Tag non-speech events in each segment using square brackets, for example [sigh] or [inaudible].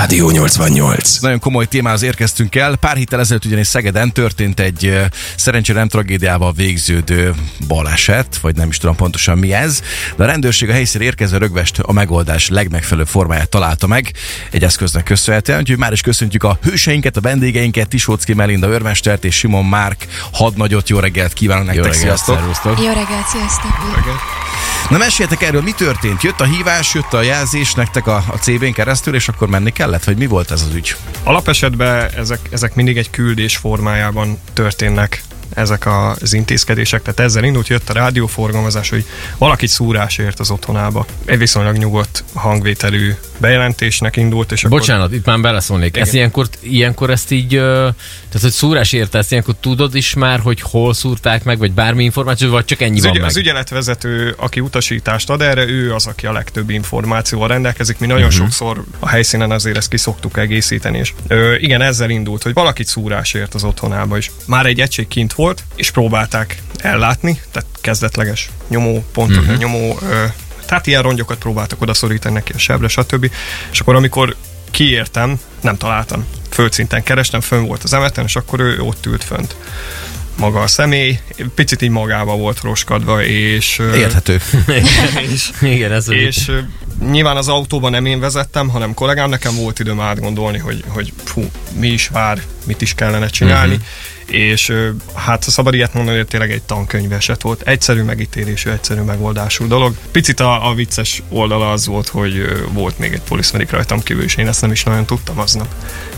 Rádió 88. Nagyon komoly témához érkeztünk el. Pár héttel ezelőtt ugyanis Szegeden történt egy szerencsére nem tragédiával végződő baleset, vagy nem is tudom pontosan mi ez, de a rendőrség a helyszínre érkezve rögvest a megoldás legmegfelelőbb formáját találta meg egy eszköznek köszönhetően. Úgyhogy már is köszöntjük a hőseinket, a vendégeinket, Tisócki Melinda Örmestert és Simon Márk hadnagyot. Jó reggelt kívánok nektek, reggelt, sziasztok! szervusztok. Jó reggelt, sziasztok! Na meséljetek erről, mi történt? Jött a hívás, jött a jelzés nektek a, a CB-n keresztül, és akkor menni kellett? Vagy mi volt ez az ügy? Alapesetben ezek, ezek mindig egy küldés formájában történnek ezek az intézkedések, tehát ezzel indult, jött a rádióforgalmazás, hogy valakit szúrásért az otthonába. Egy viszonylag nyugodt hangvételű bejelentésnek indult, és Bocsánat, itt már beleszólnék. Ez ilyenkor, ilyenkor ezt így, tehát hogy szúrás érte, ezt ilyenkor tudod is már, hogy hol szúrták meg, vagy bármi információ, vagy csak ennyi Az, van ügy, meg? az ügyeletvezető, aki utasítást ad erre, ő az, aki a legtöbb információval rendelkezik. Mi nagyon uh-huh. sokszor a helyszínen azért ezt ki szoktuk egészíteni. És, ö, igen, ezzel indult, hogy valakit szúrásért az otthonába is. Már egy egység kint volt, és próbálták ellátni, tehát kezdetleges nyomópontot, uh-huh. nyomó ö, tehát ilyen rongyokat próbáltak odaszorítani neki a sebre, stb. És akkor amikor kiértem, nem találtam. Földszinten kerestem, fönn volt az emeten, és akkor ő ott ült fönt maga a személy, picit így magába volt roskadva, és... Érthető. [laughs] és, Igen, ez és ö, nyilván az autóban nem én vezettem, hanem kollégám, nekem volt időm átgondolni, hogy, hogy fú, mi is vár, mit is kellene csinálni, uh-huh. és hát ha szabad ilyet mondani, hogy tényleg egy tankönyv eset volt. Egyszerű megítélésű, egyszerű megoldású dolog. Picit a, a vicces oldala az volt, hogy volt még egy poliszmedik rajtam kívül, és én ezt nem is nagyon tudtam aznap,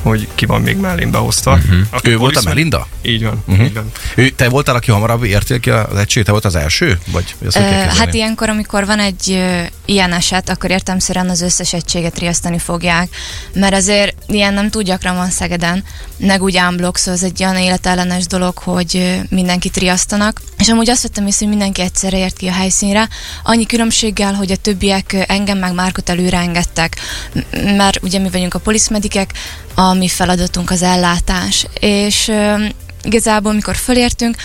hogy ki van még mellém behozva. Uh-huh. Ő volt a Melinda? Így van, Mhm. uh-huh. így van. Ő, te voltál, aki hamarabb értél ki az egység? Te volt az első? Vagy vagy képzelni? hát ilyenkor, amikor van egy ö, ilyen eset, akkor értemszerűen az összes egységet riasztani fogják, mert azért ilyen nem túl gyakran van Szegeden, meg úgy ámblok, szóval ez egy olyan életellenes dolog, hogy mindenkit riasztanak. És amúgy azt vettem észre, hogy mindenki egyszerre ért ki a helyszínre, annyi különbséggel, hogy a többiek engem meg Márkot előre engedtek, mert ugye mi vagyunk a poliszmedikek, a mi feladatunk az ellátás, és igazából, mikor fölértünk,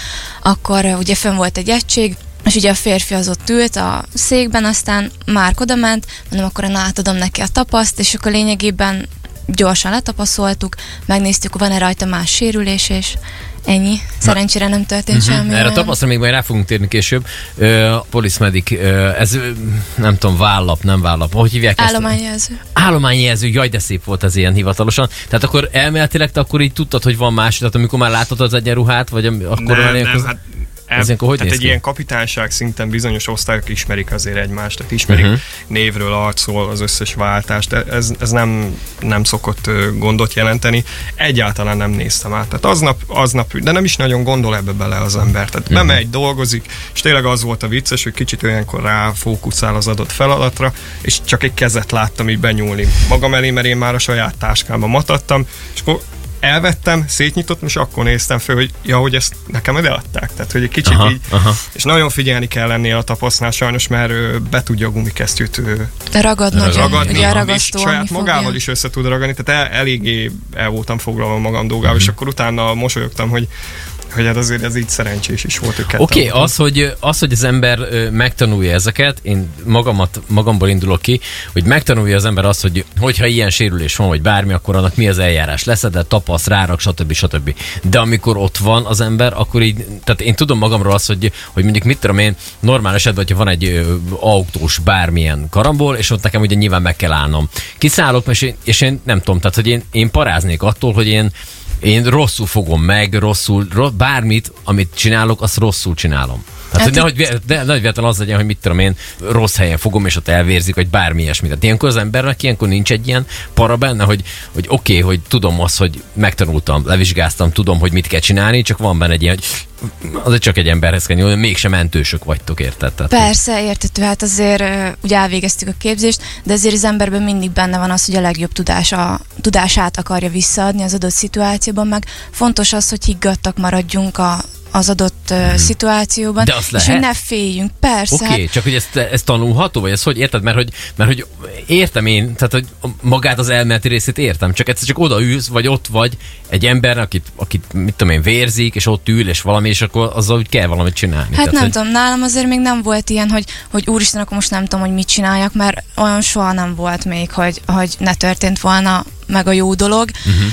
akkor ugye fönn volt egy egység, és ugye a férfi az ott ült a székben, aztán már oda ment, mondom, akkor én átadom neki a tapaszt, és akkor lényegében gyorsan letapaszoltuk, megnéztük, van-e rajta más sérülés, és ennyi. Szerencsére nem történt semmi. Mhm. Erre tapasztalra még majd rá fogunk térni később. Ö, ez nem tudom, vállap, nem vállap. Hogy hívják ezt? Állományjelző. Állományjelző, jaj, de szép volt ez ilyen hivatalosan. Tehát akkor elméletileg te akkor így tudtad, hogy van más, tehát amikor már látod az egyenruhát, vagy akkor nem, már nem, hát ez ilyenkor hogy tehát egy ki? ilyen kapitányság szinten bizonyos osztályok ismerik azért egymást, tehát ismerik uh-huh. névről, arcról az összes váltást, de ez, ez nem, nem szokott gondot jelenteni. Egyáltalán nem néztem át. Tehát aznap, aznap, de nem is nagyon gondol ebbe bele az ember. Tehát uh-huh. bemegy, dolgozik, és tényleg az volt a vicces, hogy kicsit olyankor ráfókuszál az adott feladatra, és csak egy kezet láttam így benyúlni magam elé, mert én már a saját táskámba matattam, és akkor elvettem, szétnyitottam, és akkor néztem föl, hogy ja, hogy ezt nekem odaadták. Tehát, hogy egy kicsit Aha, így, aha. és nagyon figyelni kell lenni a tapasznál sajnos, mert be tudja a gumikesztyűt ö, Ragad nagyon. ragadni, Ugye a és saját magával fogja. is össze tud ragadni, tehát el, eléggé el voltam foglalva magam dolgával, és akkor utána mosolyogtam, hogy hogy hát azért ez így szerencsés is volt, hogy Oké, okay, az, hogy, az, hogy az ember megtanulja ezeket, én magamat, magamból indulok ki, hogy megtanulja az ember azt, hogy hogyha ilyen sérülés van, vagy bármi, akkor annak mi az eljárás. Leszedett, tapasz, rárak, stb. stb. De amikor ott van az ember, akkor így, tehát én tudom magamról azt, hogy, hogy mondjuk mit tudom én, normál esetben, hogyha van egy autós bármilyen karambol, és ott nekem ugye nyilván meg kell állnom. Kiszállok, és én, és én nem tudom, tehát hogy én, én paráznék attól, hogy én én rosszul fogom meg, rosszul, ro- bármit, amit csinálok, azt rosszul csinálom. Hogy Hát nehogy, vé- de, nehogy véletlen az legyen, hogy mit tudom én, rossz helyen fogom, és ott elvérzik, vagy bármi ilyesmi. Tehát ilyenkor az embernek ilyenkor nincs egy ilyen para benne, hogy, hogy oké, okay, hogy tudom azt, hogy megtanultam, levizsgáztam, tudom, hogy mit kell csinálni, csak van benne egy ilyen, hogy azért csak egy emberhez kell nyúlni, mégsem mentősök vagytok, érted? Tehát, Persze, értető, hát azért ugye elvégeztük a képzést, de azért az emberben mindig benne van az, hogy a legjobb tudása, tudását akarja visszaadni az adott szituációban, meg fontos az, hogy higgadtak maradjunk a, az adott uh, szituációban. De azt és lehet? hogy ne féljünk. Persze, Oké, okay, hát csak hogy ez, ez tanulható, vagy ez hogy érted? Mert hogy, mert hogy értem én, tehát hogy magát az elméleti részét értem, csak egyszer csak odaülsz, vagy ott vagy egy ember, akit, akit mit tudom én, vérzik, és ott ül, és valami, és akkor azzal úgy kell valamit csinálni. Hát nem hogy, tudom, nálam azért még nem volt ilyen, hogy, hogy úristen, akkor most nem tudom, hogy mit csináljak, mert olyan soha nem volt még, hogy, hogy ne történt volna meg a jó dolog. Uh-huh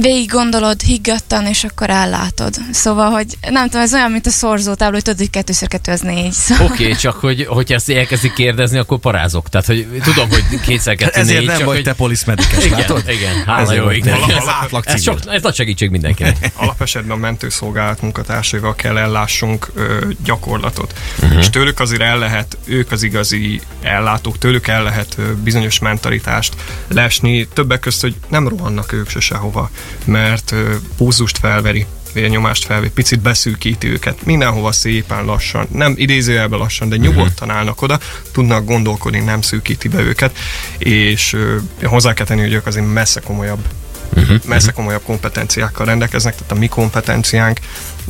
végig gondolod higgadtan, és akkor ellátod. Szóval, hogy nem tudom, ez olyan, mint a szorzótábla, hogy tudod, hogy kettőször kettő az négy. [laughs] Szóval. Oké, okay, csak hogy, hogyha ezt elkezdik kérdezni, akkor parázok. Tehát, hogy tudom, hogy kétszer kettő Ezért négy, nem csak vagy hogy... te poliszmedikes, Igen, látod? igen, hála Ez jó igen. Ez- átlag Ez, sok, ez nagy segítség mindenkinek. [laughs] Alapesetben a mentőszolgálat munkatársaival kell ellássunk ö, gyakorlatot. Uh-huh. És tőlük azért el lehet, ők az igazi ellátók, tőlük el lehet ö, bizonyos mentalitást lesni, többek között, hogy nem rohannak ők se sehova, mert púzust felveri vérnyomást felveri, picit beszűkíti őket, mindenhova szépen lassan, nem idézőjelben lassan, de nyugodtan állnak oda, tudnak gondolkodni, nem szűkíti be őket, és hozzá kell tenni, hogy ők azért messze komolyabb uh-huh. messze komolyabb kompetenciákkal rendelkeznek, tehát a mi kompetenciánk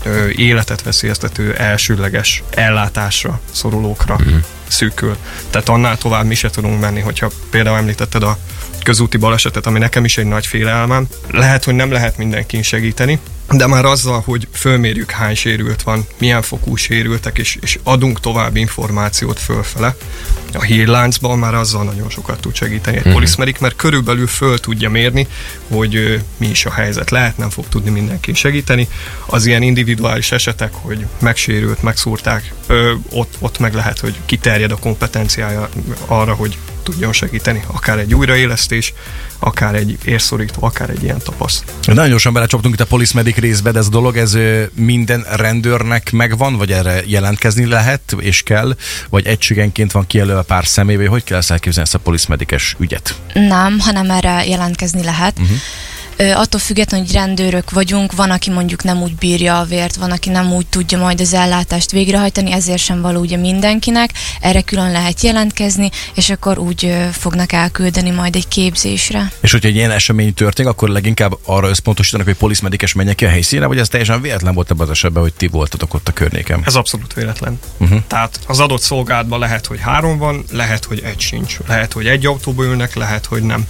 ö, életet veszélyeztető elsőleges ellátásra szorulókra uh-huh. Szűkül. Tehát annál tovább mi se tudunk menni, hogyha például említetted a közúti balesetet, ami nekem is egy nagy félelmem. Lehet, hogy nem lehet mindenkin segíteni, de már azzal, hogy fölmérjük hány sérült van, milyen fokú sérültek, és, és adunk tovább információt fölfele, a hírláncban már azzal nagyon sokat tud segíteni egy Mhm. uh-huh. poliszmerik, mert körülbelül föl tudja mérni, hogy ö, mi is a helyzet. Lehet, nem fog tudni mindenki segíteni. Az ilyen individuális esetek, hogy megsérült, megszúrták, ö, ott, ott meg lehet, hogy kiterjed a kompetenciája arra, hogy tudjon segíteni. Akár egy újraélesztés, akár egy érszorító, akár egy ilyen tapaszt. Nagyon gyorsan belecsaptunk itt a poliszmedik részbe, de ez a dolog, ez minden rendőrnek megvan, vagy erre jelentkezni lehet, és kell, vagy egységenként van kijelölve pár személy, vagy hogy kell ezt elképzelni ezt a poliszmedikes ügyet? Nem, hanem erre jelentkezni lehet. Uh-huh. Attól függetlenül, hogy rendőrök vagyunk, van, aki mondjuk nem úgy bírja a vért, van, aki nem úgy tudja majd az ellátást végrehajtani, ezért sem való ugye mindenkinek. Erre külön lehet jelentkezni, és akkor úgy fognak elküldeni majd egy képzésre. És hogyha egy ilyen esemény történik, akkor leginkább arra összpontosítanak, hogy poliszmedikes menjen ki a helyszínre, vagy ez teljesen véletlen volt ebben az esetben, hogy ti voltatok ott a környéken? Ez abszolút véletlen. Uh-huh. Tehát az adott szolgálatban lehet, hogy három van, lehet, hogy egy sincs. Lehet, hogy egy autóba ülnek, lehet, hogy nem.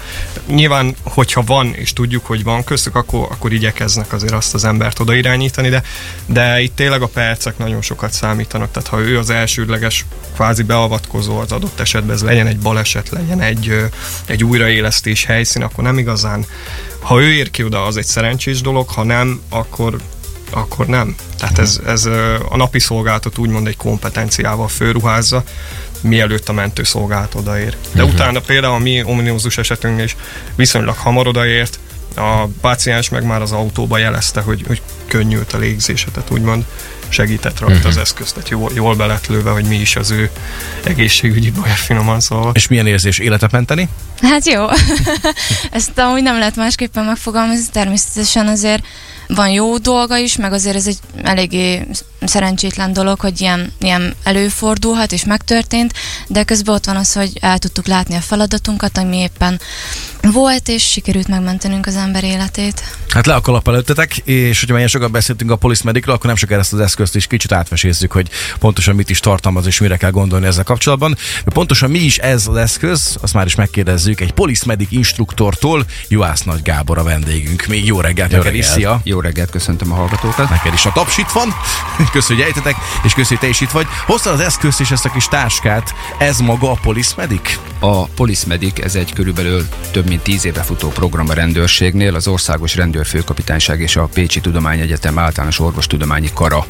Nyilván, hogyha van, és tudjuk, hogy van köztük, akkor, akkor igyekeznek azért azt az embert oda irányítani, de, de itt tényleg a percek nagyon sokat számítanak. Tehát ha ő az elsődleges kvázi beavatkozó az adott esetben, ez legyen egy baleset, legyen egy, egy újraélesztés helyszín, akkor nem igazán. Ha ő ér ki oda, az egy szerencsés dolog, ha nem, akkor akkor nem. Tehát ez, ez ö, a napi szolgálatot úgymond egy kompetenciával fölruházza, mielőtt a mentőszolgálat odaér. De uh-huh. utána például a mi ominózus esetünknél is viszonylag hamar odaért, a páciens meg már az autóba jelezte, hogy, hogy könnyült a légzése, tehát úgymond segített rajta uh-huh. az eszközt, tehát jól, jól beletlőve, hogy mi is az ő egészségügyi baj, finoman szólva. És milyen érzés életet menteni? Hát jó, [laughs] ezt amúgy nem lehet másképpen megfogalmazni, természetesen azért van jó dolga is, meg azért ez egy eléggé szerencsétlen dolog, hogy ilyen, ilyen előfordulhat és megtörtént, de közben ott van az, hogy el tudtuk látni a feladatunkat, ami éppen volt, és sikerült megmentenünk az ember életét. Hát le a kalap előttetek, és hogyha ilyen sokat beszéltünk a poliszmedikről, akkor nem sokára ezt az eszközt is kicsit átvesézzük, hogy pontosan mit is tartalmaz és mire kell gondolni ezzel kapcsolatban. De pontosan mi is ez az eszköz, azt már is megkérdezzük egy poliszmedik instruktortól, Juhász Nagy Gábor a vendégünk. Még jó reggelt Jó is, reggelt. szia! Jó reggelt, köszöntöm a hallgatókat. Neked is a taps itt van, [laughs] köszönjük, hogy ejtetek, és köszönjük, hogy te is itt vagy. Hoztad az eszközt és ezt a kis táskát, ez maga a poliszmedik? A Poliszmedik, ez egy körülbelül több mint tíz éve futó program a rendőrségnél, az Országos Rendőrfőkapitányság és a Pécsi Tudományegyetem általános orvostudományi kara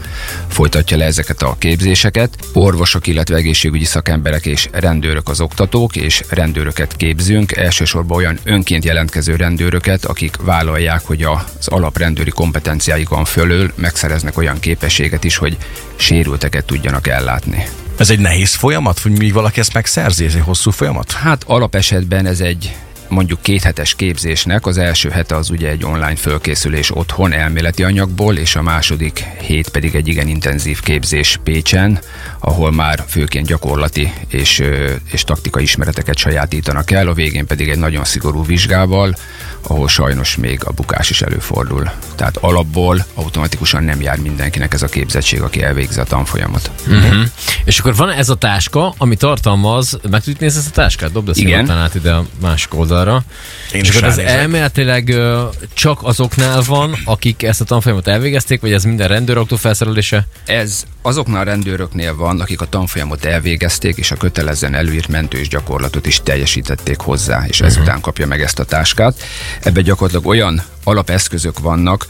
folytatja le ezeket a képzéseket. Orvosok, illetve egészségügyi szakemberek és rendőrök az oktatók, és rendőröket képzünk, elsősorban olyan önként jelentkező rendőröket, akik vállalják, hogy az alaprendőri kompetenciáikon fölül megszereznek olyan képességet is, hogy sérülteket tudjanak ellátni. Ez egy nehéz folyamat, hogy míg valaki ezt megszerzi, ez egy hosszú folyamat? Hát alapesetben ez egy mondjuk kéthetes képzésnek, az első hete az ugye egy online fölkészülés otthon elméleti anyagból, és a második hét pedig egy igen intenzív képzés Pécsen, ahol már főként gyakorlati és, és taktikai ismereteket sajátítanak el, a végén pedig egy nagyon szigorú vizsgával, ahol sajnos még a bukás is előfordul. Tehát alapból automatikusan nem jár mindenkinek ez a képzettség, aki elvégzi a tanfolyamot. Uh-huh. És akkor van ez a táska, ami tartalmaz, meg tudjuk nézni ezt a táskát? Dobd ezt Igen. át ide a másik oldalra. Én és akkor ez elméletileg csak azoknál van, akik ezt a tanfolyamot elvégezték, vagy ez minden rendőrautó felszerelése? Ez azoknál a rendőröknél van, akik a tanfolyamot elvégezték, és a kötelezően előírt mentős gyakorlatot is teljesítették hozzá, és ezután kapja meg ezt a táskát. Ebben gyakorlatilag olyan alapeszközök vannak,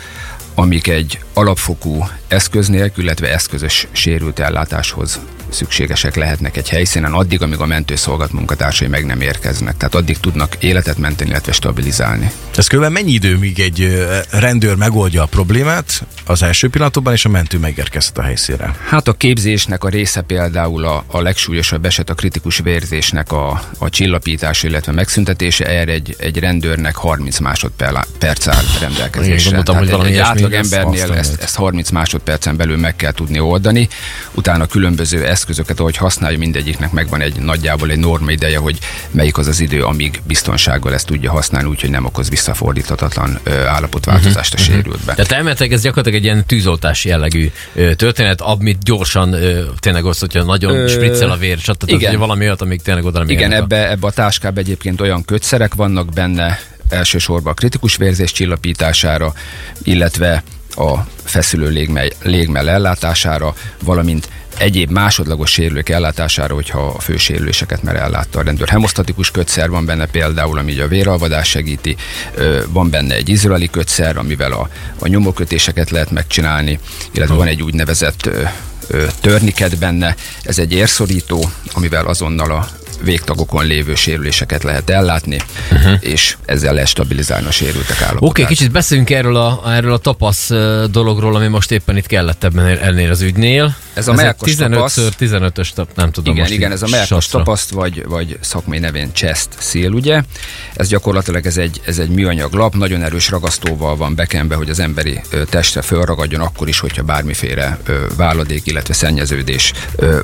amik egy alapfokú eszköz nélkül, illetve eszközös sérült ellátáshoz szükségesek lehetnek egy helyszínen, addig, amíg a mentőszolgat munkatársai meg nem érkeznek. Tehát addig tudnak életet menteni, illetve stabilizálni. Ez kb. mennyi idő, míg egy rendőr megoldja a problémát az első pillanatban, és a mentő megérkezhet a helyszínre? Hát a képzésnek a része például a, a legsúlyosabb eset a kritikus vérzésnek a, a csillapítása, illetve megszüntetése, erre egy, egy rendőrnek 30 másodperc áll rendelkezésre. Igen, gondoltam, Tehát hogy egy, átlag embernél ezt, ezt 30 másodpercen belül meg kell tudni oldani, utána különböző eszközöket, ahogy használja, mindegyiknek megvan egy nagyjából egy norma ideje, hogy melyik az az idő, amíg biztonsággal ezt tudja használni, úgyhogy nem okoz visszafordíthatatlan ö, állapotváltozást Mhm, a sérültbe. Tehát elméletileg ez gyakorlatilag egy ilyen tűzoltás jellegű ö, történet, amit gyorsan ö, tényleg az, hogyha nagyon Ö, spriccel a vér, stb. Igen. valami olyat, amíg tényleg oda nem Igen, a- ebbe, ebbe a táskába egyébként olyan kötszerek vannak benne, elsősorban a kritikus vérzés csillapítására, illetve a feszülő légmell, légmell ellátására, valamint egyéb másodlagos sérülők ellátására, hogyha a fősérüléseket már ellátta a rendőr. Hemosztatikus kötszer van benne például, ami a véralvadás segíti, van benne egy izraeli kötszer, amivel a, a nyomókötéseket lehet megcsinálni, illetve van egy úgynevezett törniket benne, ez egy érszorító, amivel azonnal a végtagokon lévő sérüléseket lehet ellátni, uh-huh. és ezzel lehet stabilizálni a sérültek állapotát. Oké, okay, kicsit beszéljünk erről a, erről a tapasz dologról, ami most éppen itt kellett ebben ennél az ügynél. Ez a egy melkas 15 tapasz. 15-ös tap, nem tudom Igen, most igen, ez a sasra. tapaszt, vagy, vagy szakmai nevén chest szél, ugye? Ez gyakorlatilag ez egy, ez egy műanyag lap, nagyon erős ragasztóval van bekenve, hogy az emberi testre fölragadjon akkor is, hogyha bármiféle váladék, illetve szennyeződés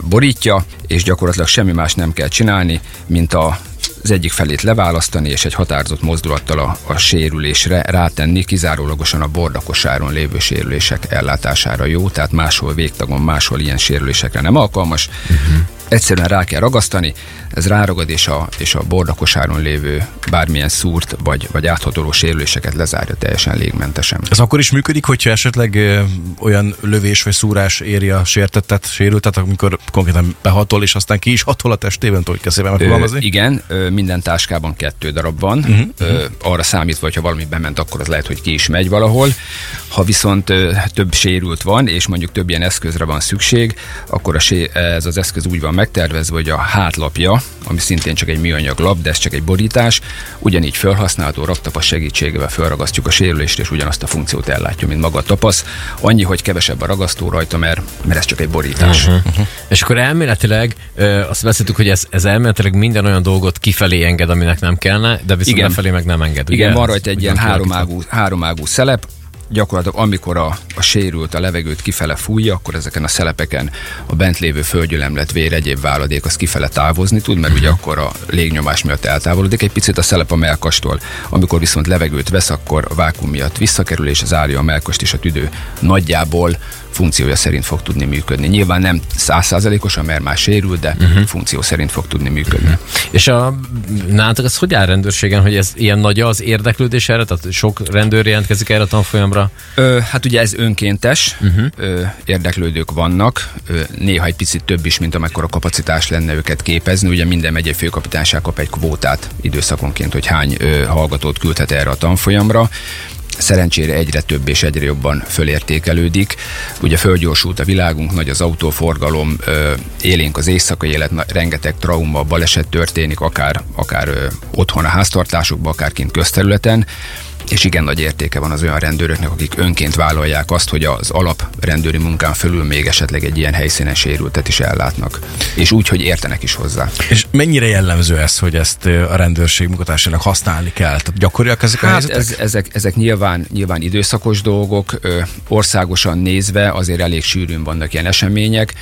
borítja, és gyakorlatilag semmi más nem kell csinálni, mint a az egyik felét leválasztani, és egy határozott mozdulattal a, a sérülésre rátenni, kizárólagosan a bordakosáron lévő sérülések ellátására jó, tehát máshol végtagon, máshol ilyen sérülésekre nem alkalmas. Uh-huh. Egyszerűen rá kell ragasztani, ez ráragad, és a, és a bordakosáron lévő bármilyen szúrt vagy, vagy áthatoló sérüléseket lezárja teljesen légmentesen. Ez akkor is működik, hogyha esetleg olyan lövés vagy szúrás éri a sértettet, sérültet, amikor konkrétan behatol, és aztán ki is hatol a testében, tudod, Ö, megfogalmazni? igen, minden táskában kettő darab van, uh-huh, ö, arra számítva, hogyha valami bement, akkor az lehet, hogy ki is megy valahol. Ha viszont több sérült van, és mondjuk több ilyen eszközre van szükség, akkor a sé- ez az eszköz úgy van megtervezve, hogy a hátlapja, ami szintén csak egy műanyag lap, de ez csak egy borítás, ugyanígy felhasználható raktapas segítségével felragasztjuk a sérülést, és ugyanazt a funkciót ellátja, mint maga a tapasz. Annyi, hogy kevesebb a ragasztó rajta, mert, mert ez csak egy borítás. Uh-huh. Uh-huh. És akkor elméletileg ö, azt beszéltük, hogy ez, ez elméletileg minden olyan dolgot kifelé enged, aminek nem kellene, de viszont Igen. lefelé meg nem enged. Igen, ugye? van Ez rajta egy ilyen van háromágú, háromágú szelep, gyakorlatilag amikor a, a sérült a levegőt kifele fújja, akkor ezeken a szelepeken a bent lévő földgyülemlet, vér, egyéb váladék az kifele távozni tud, mert ugye akkor a légnyomás miatt eltávolodik. Egy picit a szelep a melkastól. Amikor viszont levegőt vesz, akkor a vákum miatt visszakerül, és az árja a melkast és a tüdő nagyjából funkciója szerint fog tudni működni. Nyilván nem százszázalékosan, mert már sérül, de uh-huh. funkció szerint fog tudni működni. Uh-huh. És a, nálatok ez hogy áll rendőrségen, hogy ez ilyen nagy az érdeklődés erre? Tehát sok rendőr jelentkezik erre a tanfolyamra? Ö, hát ugye ez önkéntes, uh-huh. ö, érdeklődők vannak, ö, néha egy picit több is, mint amekkora kapacitás lenne őket képezni. Ugye minden megyei főkapitányság kap egy kvótát időszakonként, hogy hány ö, hallgatót küldhet erre a tanfolyamra. Szerencsére egyre több és egyre jobban fölértékelődik. Ugye fölgyorsult a világunk, nagy az autóforgalom, élénk az éjszakai élet, rengeteg trauma, baleset történik, akár, akár otthon a háztartásokban, akár kint közterületen és igen nagy értéke van az olyan rendőröknek, akik önként vállalják azt, hogy az alap rendőri munkán fölül még esetleg egy ilyen helyszínen sérültet is ellátnak. És úgy, hogy értenek is hozzá. És mennyire jellemző ez, hogy ezt a rendőrség munkatársának használni kell? Tehát gyakoriak ezek a Hát helyzetek? ez, ezek, ezek nyilván, nyilván időszakos dolgok, országosan nézve azért elég sűrűn vannak ilyen események.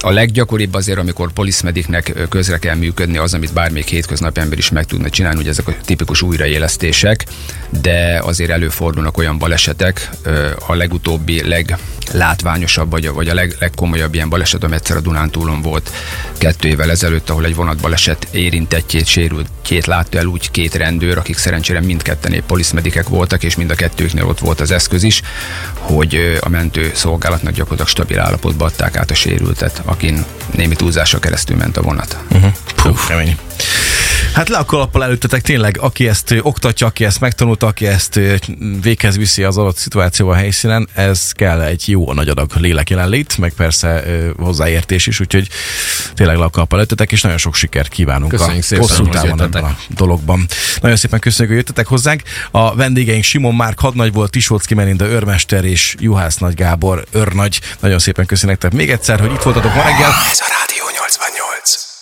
A leggyakoribb azért, amikor poliszmediknek közre kell működni, az, amit bármelyik hétköznapi ember is meg tudna csinálni, hogy ezek a tipikus újraélesztések. de azért előfordulnak olyan balesetek, a legutóbbi, leglátványosabb, vagy a, vagy a leg, legkomolyabb ilyen baleset, ami egyszer a Dunántúlon volt kettő évvel ezelőtt, ahol egy vonatbaleset érintettjét, sérültjét látta el úgy két rendőr, akik szerencsére mindketten épp poliszmedikek voltak, és mind a kettőknél ott volt az eszköz is, hogy a mentő szolgálatnak gyakorlatilag stabil állapotba adták át a sérültet, akin némi túlzással keresztül ment a vonat. Uh-huh. Puh, kemény. Hát le a kalappal előttetek tényleg, aki ezt oktatja, aki ezt megtanulta, aki ezt véghez viszi az adott szituációval a helyszínen, ez kell egy jó nagy adag lélek jelenlét, meg persze hozzáértés is, úgyhogy tényleg le a kalappal előttetek, és nagyon sok sikert kívánunk Köszönjük a szépen, hosszú távon ebben a dologban. Nagyon szépen köszönjük, hogy jöttetek hozzánk. A vendégeink Simon Márk hadnagy volt, Tisócki Melinda őrmester és Juhász Nagy Gábor őrnagy. Nagyon szépen köszönjük nektek még egyszer, hogy itt voltatok ma reggel. Ez a Rádió 88.